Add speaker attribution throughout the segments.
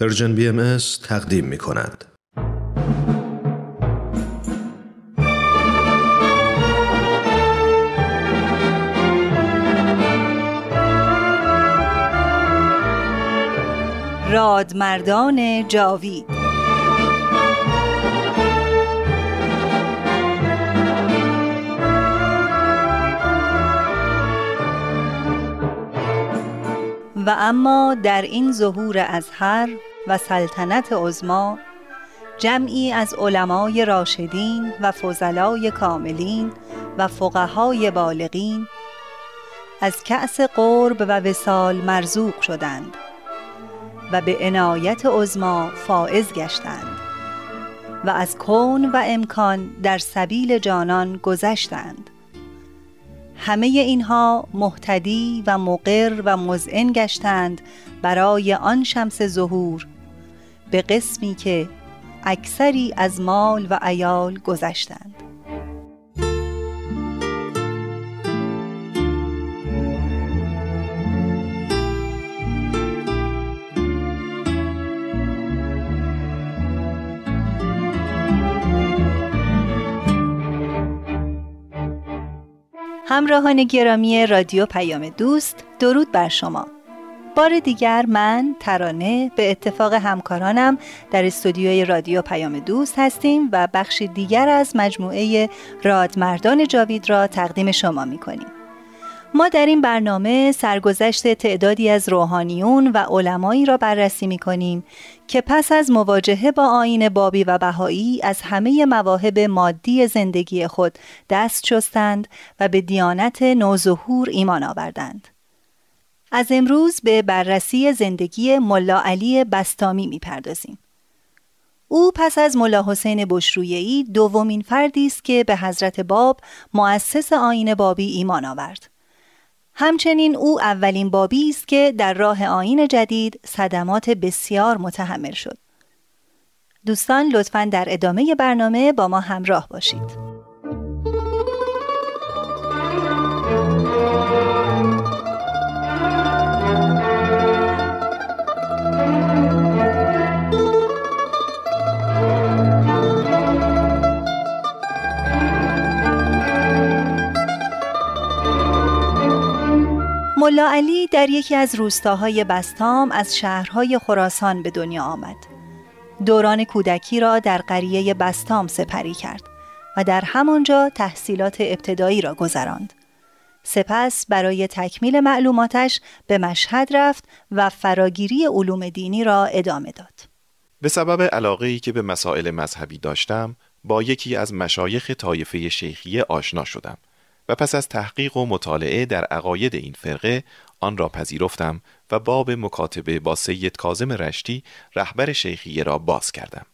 Speaker 1: پرژن بی ام تقدیم می کند.
Speaker 2: رادمردان جاوید و اما در این ظهور ازهر و سلطنت عزما جمعی از علمای راشدین و فضلای کاملین و فقهای بالغین از کأس قرب و وسال مرزوق شدند و به عنایت عزما فائز گشتند و از کون و امکان در سبیل جانان گذشتند. همه اینها محتدی و مقر و مزعن گشتند برای آن شمس ظهور به قسمی که اکثری از مال و ایال گذشتند. همراهان گرامی رادیو پیام دوست درود بر شما. بار دیگر من ترانه به اتفاق همکارانم در استودیوی رادیو پیام دوست هستیم و بخش دیگر از مجموعه رادمردان جاوید را تقدیم شما می کنیم. ما در این برنامه سرگذشت تعدادی از روحانیون و علمایی را بررسی می کنیم که پس از مواجهه با آین بابی و بهایی از همه مواهب مادی زندگی خود دست شستند و به دیانت نوظهور ایمان آوردند. از امروز به بررسی زندگی ملا علی بستامی می‌پردازیم. او پس از ملا حسین بشرویهی دومین فردی است که به حضرت باب مؤسس آین بابی ایمان آورد. همچنین او اولین بابی است که در راه آین جدید صدمات بسیار متحمل شد. دوستان لطفا در ادامه برنامه با ما همراه باشید. ملا علی در یکی از روستاهای بستام از شهرهای خراسان به دنیا آمد. دوران کودکی را در قریه بستام سپری کرد و در همانجا تحصیلات ابتدایی را گذراند. سپس برای تکمیل معلوماتش به مشهد رفت و فراگیری علوم دینی را ادامه داد.
Speaker 3: به سبب علاقه که به مسائل مذهبی داشتم با یکی از مشایخ طایفه شیخیه آشنا شدم و پس از تحقیق و مطالعه در عقاید این فرقه آن را پذیرفتم و باب مکاتبه با سید کازم رشتی رهبر شیخیه را باز کردم.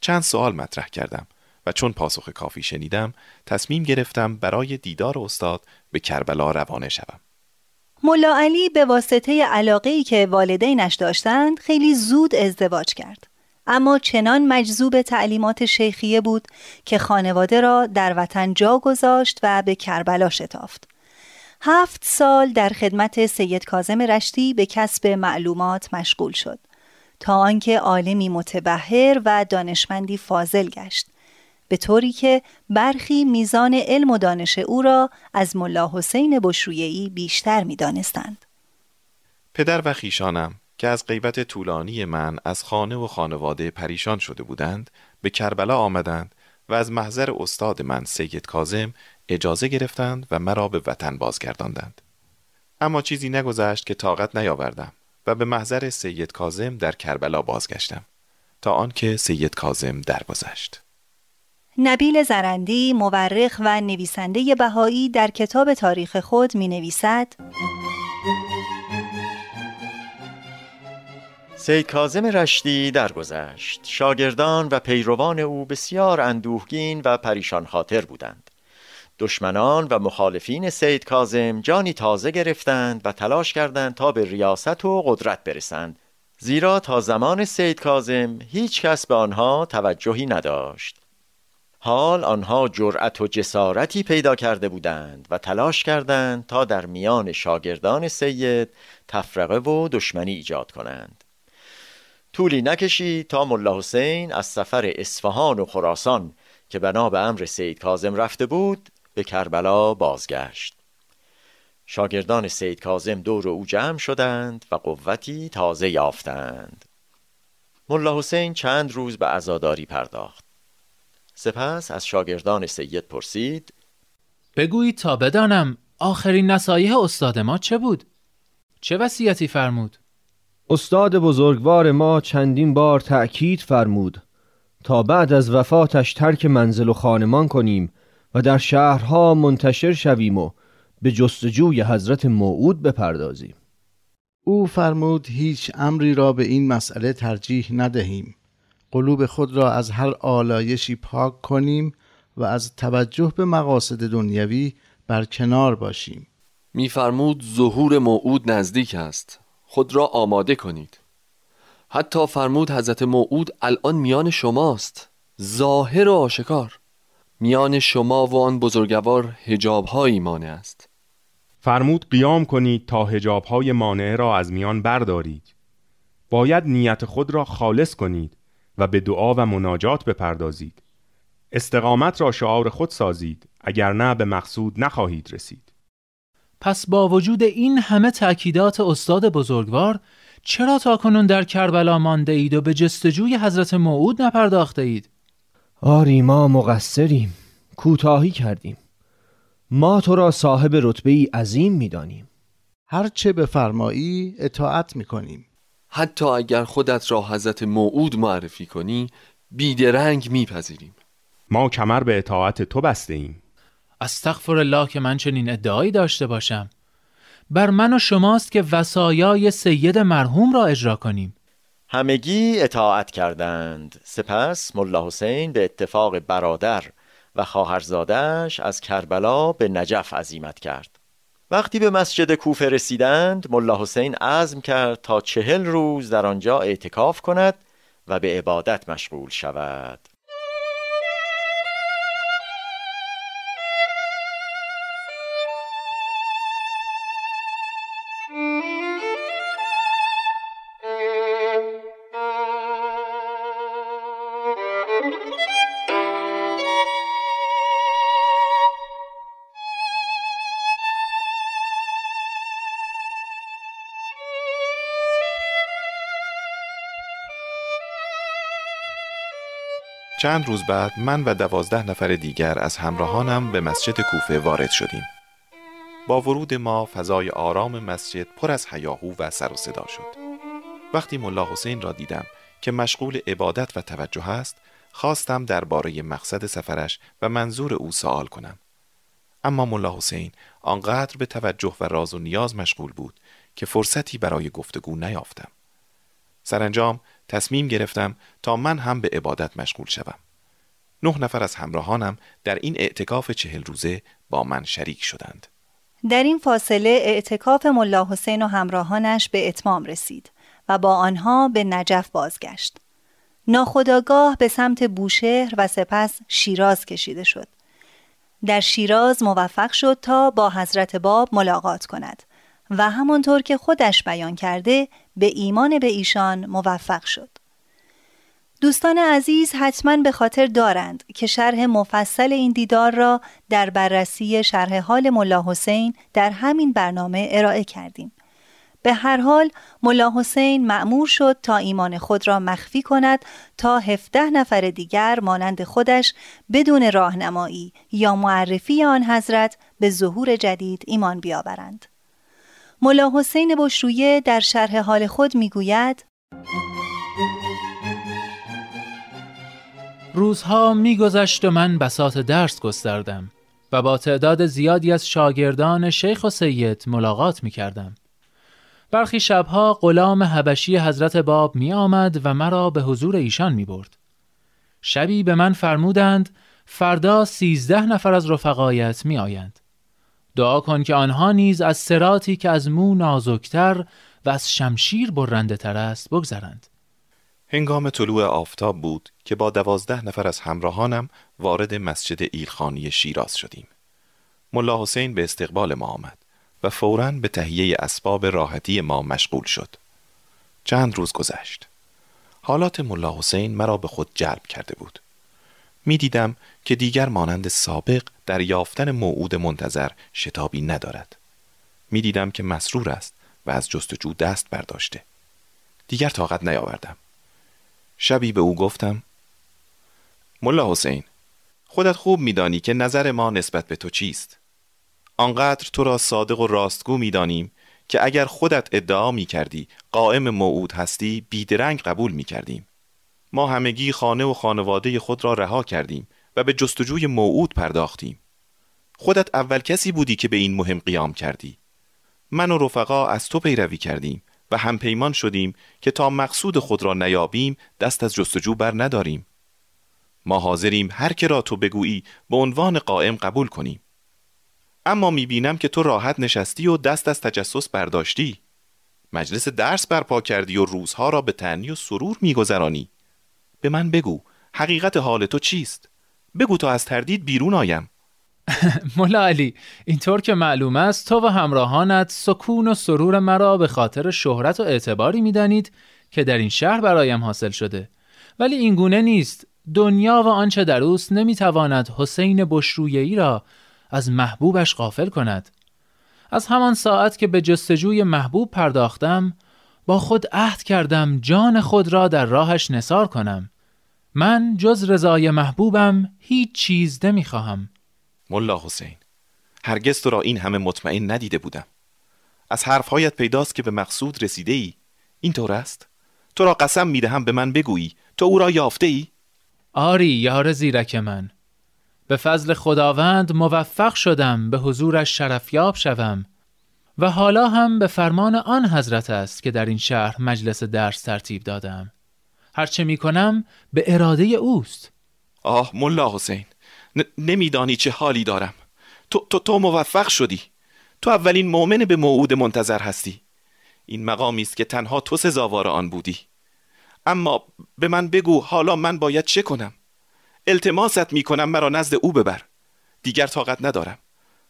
Speaker 3: چند سوال مطرح کردم و چون پاسخ کافی شنیدم تصمیم گرفتم برای دیدار استاد به کربلا روانه شوم.
Speaker 2: ملا علی به واسطه علاقه ای که والدینش داشتند خیلی زود ازدواج کرد. اما چنان مجذوب تعلیمات شیخیه بود که خانواده را در وطن جا گذاشت و به کربلا شتافت. هفت سال در خدمت سید کازم رشتی به کسب معلومات مشغول شد تا آنکه عالمی متبهر و دانشمندی فاضل گشت به طوری که برخی میزان علم و دانش او را از ملا حسین بشرویهی بیشتر می دانستند.
Speaker 3: پدر و خیشانم که از غیبت طولانی من از خانه و خانواده پریشان شده بودند به کربلا آمدند و از محضر استاد من سید کازم اجازه گرفتند و مرا به وطن بازگرداندند. اما چیزی نگذشت که طاقت نیاوردم و به محضر سید کازم در کربلا بازگشتم تا آنکه سید کازم درگذشت.
Speaker 2: نبیل زرندی مورخ و نویسنده بهایی در کتاب تاریخ خود می نویسد
Speaker 4: سید کازم رشتی درگذشت. شاگردان و پیروان او بسیار اندوهگین و پریشان خاطر بودند. دشمنان و مخالفین سید کازم جانی تازه گرفتند و تلاش کردند تا به ریاست و قدرت برسند. زیرا تا زمان سید کازم هیچ کس به آنها توجهی نداشت. حال آنها جرأت و جسارتی پیدا کرده بودند و تلاش کردند تا در میان شاگردان سید تفرقه و دشمنی ایجاد کنند. طولی نکشید تا ملا حسین از سفر اصفهان و خراسان که بنا به امر سید کازم رفته بود به کربلا بازگشت شاگردان سید کازم دور او جمع شدند و قوتی تازه یافتند ملا حسین چند روز به عزاداری پرداخت سپس از شاگردان سید پرسید
Speaker 5: بگویید تا بدانم آخرین نصایح استاد ما چه بود؟ چه وصیتی فرمود؟
Speaker 6: استاد بزرگوار ما چندین بار تأکید فرمود تا بعد از وفاتش ترک منزل و خانمان کنیم و در شهرها منتشر شویم و به جستجوی حضرت موعود بپردازیم.
Speaker 7: او فرمود هیچ امری را به این مسئله ترجیح ندهیم. قلوب خود را از هر آلایشی پاک کنیم و از توجه به مقاصد دنیوی بر کنار باشیم.
Speaker 8: میفرمود ظهور موعود نزدیک است. خود را آماده کنید. حتی فرمود حضرت موعود الان میان شماست. ظاهر و آشکار. میان شما و آن بزرگوار هجاب های مانع است.
Speaker 9: فرمود قیام کنید تا هجاب های مانع را از میان بردارید. باید نیت خود را خالص کنید و به دعا و مناجات بپردازید. استقامت را شعار خود سازید اگر نه به مقصود نخواهید رسید.
Speaker 5: پس با وجود این همه تأکیدات استاد بزرگوار چرا تا کنون در کربلا مانده اید و به جستجوی حضرت موعود نپرداخته اید؟
Speaker 6: آری ما مقصریم. کوتاهی کردیم. ما تو را صاحب رتبه ای عظیم می‌دانیم.
Speaker 7: هر چه بفرمایی اطاعت می‌کنیم.
Speaker 8: حتی اگر خودت را حضرت موعود معرفی کنی بیدرنگ میپذیریم.
Speaker 9: ما کمر به اطاعت تو بسته ایم
Speaker 5: استغفر الله که من چنین ادعایی داشته باشم. بر من و شماست که وسایای سید مرحوم را اجرا کنیم.
Speaker 4: همگی اطاعت کردند. سپس ملا حسین به اتفاق برادر و خواهرزادش از کربلا به نجف عزیمت کرد. وقتی به مسجد کوفه رسیدند ملا حسین عزم کرد تا چهل روز در آنجا اعتکاف کند و به عبادت مشغول شود.
Speaker 3: چند روز بعد من و دوازده نفر دیگر از همراهانم به مسجد کوفه وارد شدیم. با ورود ما فضای آرام مسجد پر از هیاهو و سر و صدا شد. وقتی ملا حسین را دیدم که مشغول عبادت و توجه است، خواستم درباره مقصد سفرش و منظور او سوال کنم. اما ملا حسین آنقدر به توجه و راز و نیاز مشغول بود که فرصتی برای گفتگو نیافتم. سرانجام تصمیم گرفتم تا من هم به عبادت مشغول شوم. نه نفر از همراهانم در این اعتکاف چهل روزه با من شریک شدند.
Speaker 2: در این فاصله اعتکاف ملا حسین و همراهانش به اتمام رسید و با آنها به نجف بازگشت. ناخداگاه به سمت بوشهر و سپس شیراز کشیده شد. در شیراز موفق شد تا با حضرت باب ملاقات کند و همانطور که خودش بیان کرده به ایمان به ایشان موفق شد. دوستان عزیز حتما به خاطر دارند که شرح مفصل این دیدار را در بررسی شرح حال ملا حسین در همین برنامه ارائه کردیم. به هر حال ملا حسین معمور شد تا ایمان خود را مخفی کند تا هفته نفر دیگر مانند خودش بدون راهنمایی یا معرفی آن حضرت به ظهور جدید ایمان بیاورند. ملا حسین بشرویه در شرح حال خود می‌گوید
Speaker 5: روزها میگذشت و من بساط درس گستردم و با تعداد زیادی از شاگردان شیخ و سید ملاقات می کردم. برخی شبها غلام حبشی حضرت باب می آمد و مرا به حضور ایشان می برد. شبی به من فرمودند فردا سیزده نفر از رفقایت می آیند. دعا کن که آنها نیز از سراتی که از مو نازکتر و از شمشیر برنده تر است بگذرند.
Speaker 3: هنگام طلوع آفتاب بود که با دوازده نفر از همراهانم وارد مسجد ایلخانی شیراز شدیم. ملا حسین به استقبال ما آمد و فوراً به تهیه اسباب راحتی ما مشغول شد. چند روز گذشت. حالات ملا حسین مرا به خود جلب کرده بود می دیدم که دیگر مانند سابق در یافتن موعود منتظر شتابی ندارد. می دیدم که مسرور است و از جستجو دست برداشته. دیگر طاقت نیاوردم. شبی به او گفتم ملا حسین خودت خوب میدانی که نظر ما نسبت به تو چیست. آنقدر تو را صادق و راستگو می‌دانیم که اگر خودت ادعا می کردی قائم موعود هستی بیدرنگ قبول می کردیم. ما همگی خانه و خانواده خود را رها کردیم و به جستجوی موعود پرداختیم. خودت اول کسی بودی که به این مهم قیام کردی. من و رفقا از تو پیروی کردیم و هم پیمان شدیم که تا مقصود خود را نیابیم دست از جستجو بر نداریم. ما حاضریم هر که را تو بگویی به عنوان قائم قبول کنیم. اما می‌بینم که تو راحت نشستی و دست از تجسس برداشتی مجلس درس برپا کردی و روزها را به تنی و سرور میگذرانی به من بگو حقیقت حال تو چیست؟ بگو تا از تردید بیرون آیم.
Speaker 5: مولا علی اینطور که معلوم است تو و همراهانت سکون و سرور مرا به خاطر شهرت و اعتباری می‌دانید که در این شهر برایم حاصل شده. ولی این گونه نیست. دنیا و آنچه در اوست نمی‌تواند حسین بشرویهی را از محبوبش غافل کند. از همان ساعت که به جستجوی محبوب پرداختم با خود عهد کردم جان خود را در راهش نصار کنم. من جز رضای محبوبم هیچ چیز نمی‌خواهم.
Speaker 3: ملا حسین هرگز تو را این همه مطمئن ندیده بودم. از حرفهایت پیداست که به مقصود رسیده ای این طور است؟ تو را قسم می‌دهم به من بگویی. تو او را یافته ای
Speaker 5: آری یار زیرک من. به فضل خداوند موفق شدم به حضورش شرفیاب شوم. و حالا هم به فرمان آن حضرت است که در این شهر مجلس درس ترتیب دادم. هرچه می کنم به اراده اوست.
Speaker 3: آه ملا حسین نمیدانی چه حالی دارم. تو, تو, تو موفق شدی. تو اولین مؤمن به موعود منتظر هستی. این مقامی است که تنها تو سزاوار آن بودی. اما به من بگو حالا من باید چه کنم؟ التماست می‌کنم مرا نزد او ببر. دیگر طاقت ندارم.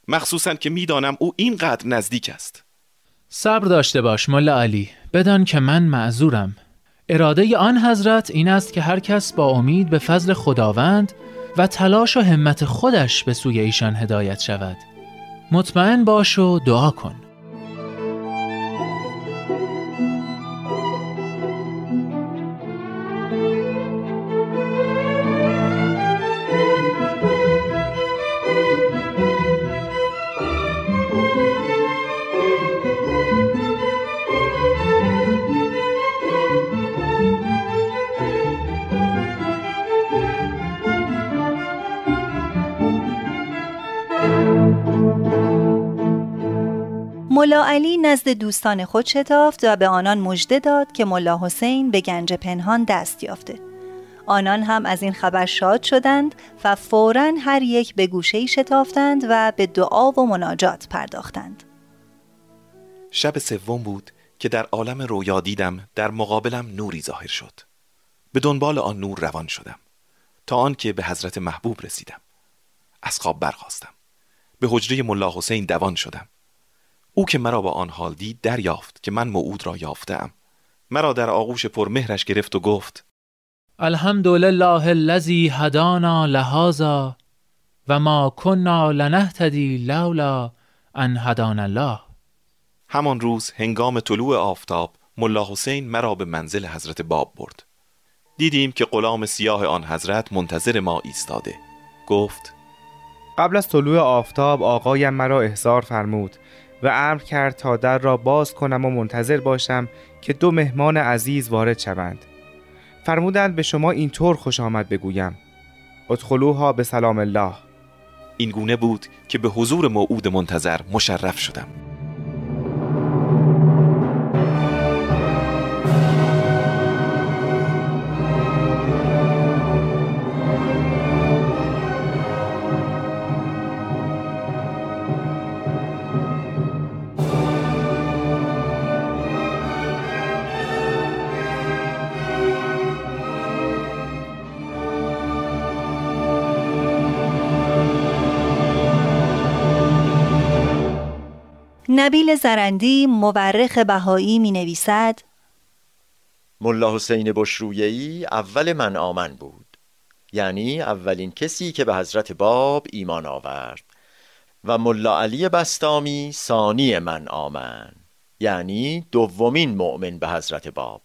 Speaker 3: مخصوصا که می‌دانم او اینقدر نزدیک است.
Speaker 5: صبر داشته باش ملا علی. بدان که من معذورم. اراده آن حضرت این است که هر کس با امید به فضل خداوند و تلاش و همت خودش به سوی ایشان هدایت شود. مطمئن باش و دعا کن.
Speaker 2: علی نزد دوستان خود شتافت و به آنان مژده داد که ملا حسین به گنج پنهان دست یافته. آنان هم از این خبر شاد شدند و فورا هر یک به گوشه شتافتند و به دعا و مناجات پرداختند.
Speaker 3: شب سوم بود که در عالم رویا دیدم در مقابلم نوری ظاهر شد. به دنبال آن نور روان شدم. تا آنکه به حضرت محبوب رسیدم. از خواب برخواستم به حجره ملا حسین دوان شدم. او که مرا با آن حال دید دریافت که من موعود را یافتم. مرا در آغوش پرمهرش گرفت و گفت
Speaker 5: الحمدلله الذی هدانا لهذا و ما کنا لنهتدی لولا ان هدانا الله.
Speaker 3: همان روز هنگام طلوع آفتاب ملا حسین مرا به منزل حضرت باب برد. دیدیم که غلام سیاه آن حضرت منتظر ما ایستاده. گفت
Speaker 10: قبل از طلوع آفتاب آقایم مرا احضار فرمود و امر کرد تا در را باز کنم و منتظر باشم که دو مهمان عزیز وارد شوند. فرمودند به شما اینطور خوش آمد بگویم. ادخلوها به سلام الله.
Speaker 3: این گونه بود که به حضور موعود منتظر مشرف شدم.
Speaker 2: نبیل زرندی مورخ بهایی می نویسد
Speaker 4: ملا حسین بشرویهی اول من آمن بود. یعنی اولین کسی که به حضرت باب ایمان آورد. و ملا علی بستامی ثانی من آمن. یعنی دومین مؤمن به حضرت باب.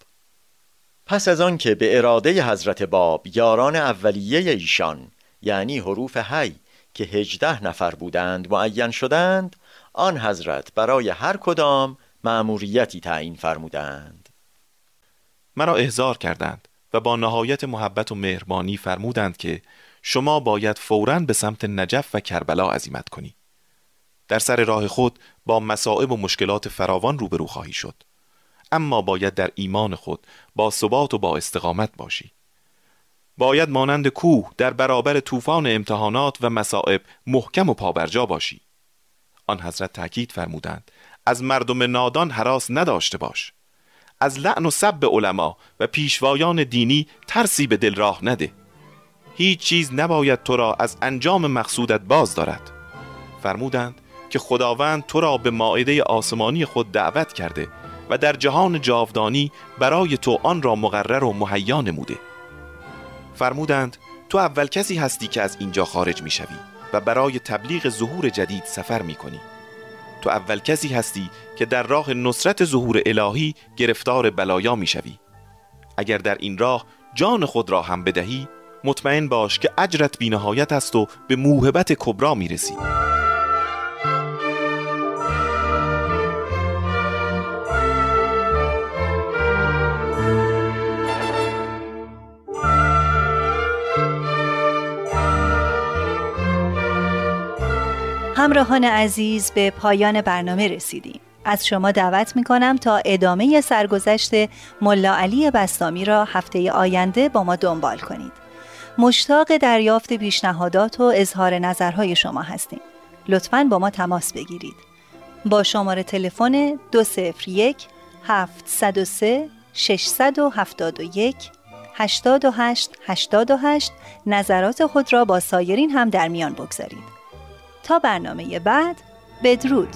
Speaker 4: پس از آن که به اراده حضرت باب یاران اولیه ایشان یعنی حروف هی که هجده نفر بودند معین شدند آن حضرت برای هر کدام مأموریتی تعیین فرمودند.
Speaker 3: مرا احضار کردند و با نهایت محبت و مهربانی فرمودند که شما باید فوراً به سمت نجف و کربلا عزیمت کنی. در سر راه خود با مصائب و مشکلات فراوان روبرو خواهی شد. اما باید در ایمان خود با ثبات و با استقامت باشی. باید مانند کوه در برابر طوفان امتحانات و مصائب محکم و پابرجا باشی. آن حضرت تاکید فرمودند از مردم نادان حراس نداشته باش. از لعن و سب علما و پیشوایان دینی ترسی به دل راه نده. هیچ چیز نباید تو را از انجام مقصودت باز دارد. فرمودند که خداوند تو را به ماعده آسمانی خود دعوت کرده و در جهان جاودانی برای تو آن را مقرر و مهیا نموده. فرمودند تو اول کسی هستی که از اینجا خارج می شوی و برای تبلیغ ظهور جدید سفر می کنی تو اول کسی هستی که در راه نصرت ظهور الهی گرفتار بلایا می شوی اگر در این راه جان خود را هم بدهی مطمئن باش که اجرت بینهایت است و به موهبت کبرا می رسی
Speaker 2: همراهان عزیز به پایان برنامه رسیدیم. از شما دعوت می کنم تا ادامه سرگذشت ملا علی بستامی را هفته آینده با ما دنبال کنید. مشتاق دریافت پیشنهادات و اظهار نظرهای شما هستیم. لطفا با ما تماس بگیرید. با شماره تلفن 201 703 671 828 828 نظرات خود را با سایرین هم در میان بگذارید. تا برنامه بعد بدرود.